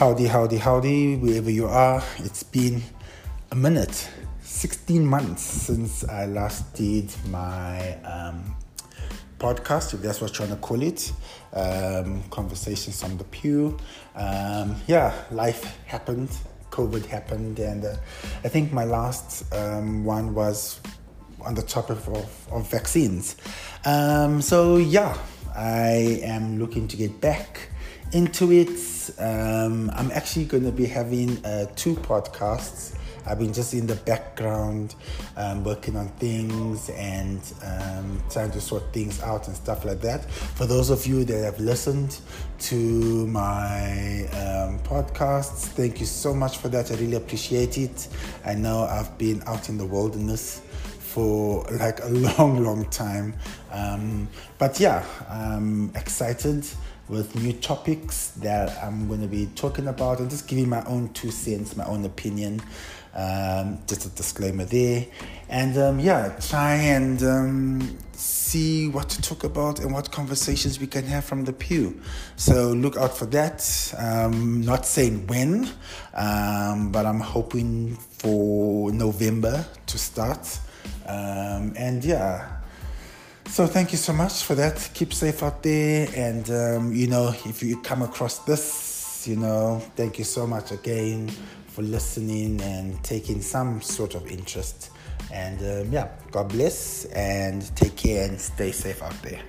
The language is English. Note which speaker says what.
Speaker 1: Howdy, howdy, howdy, wherever you are. It's been a minute, 16 months since I last did my um, podcast, if that's what you're trying to call it. Um, conversations on the pew. Um, yeah, life happened, COVID happened, and uh, I think my last um, one was on the topic of, of vaccines. Um, so, yeah, I am looking to get back into it. Um, I'm actually going to be having uh, two podcasts. I've been just in the background um, working on things and um, trying to sort things out and stuff like that. For those of you that have listened to my um, podcasts, thank you so much for that. I really appreciate it. I know I've been out in the wilderness for like a long, long time. Um, but yeah, I'm excited with new topics that I'm going to be talking about and just giving my own two cents, my own opinion. Um, just a disclaimer there. And um, yeah, try and um, see what to talk about and what conversations we can have from the pew. So look out for that. Um, not saying when, um, but I'm hoping for November to start. Um, and yeah, so thank you so much for that. Keep safe out there, and um, you know if you come across this, you know, thank you so much again for listening and taking some sort of interest. And um, yeah, God bless and take care and stay safe out there.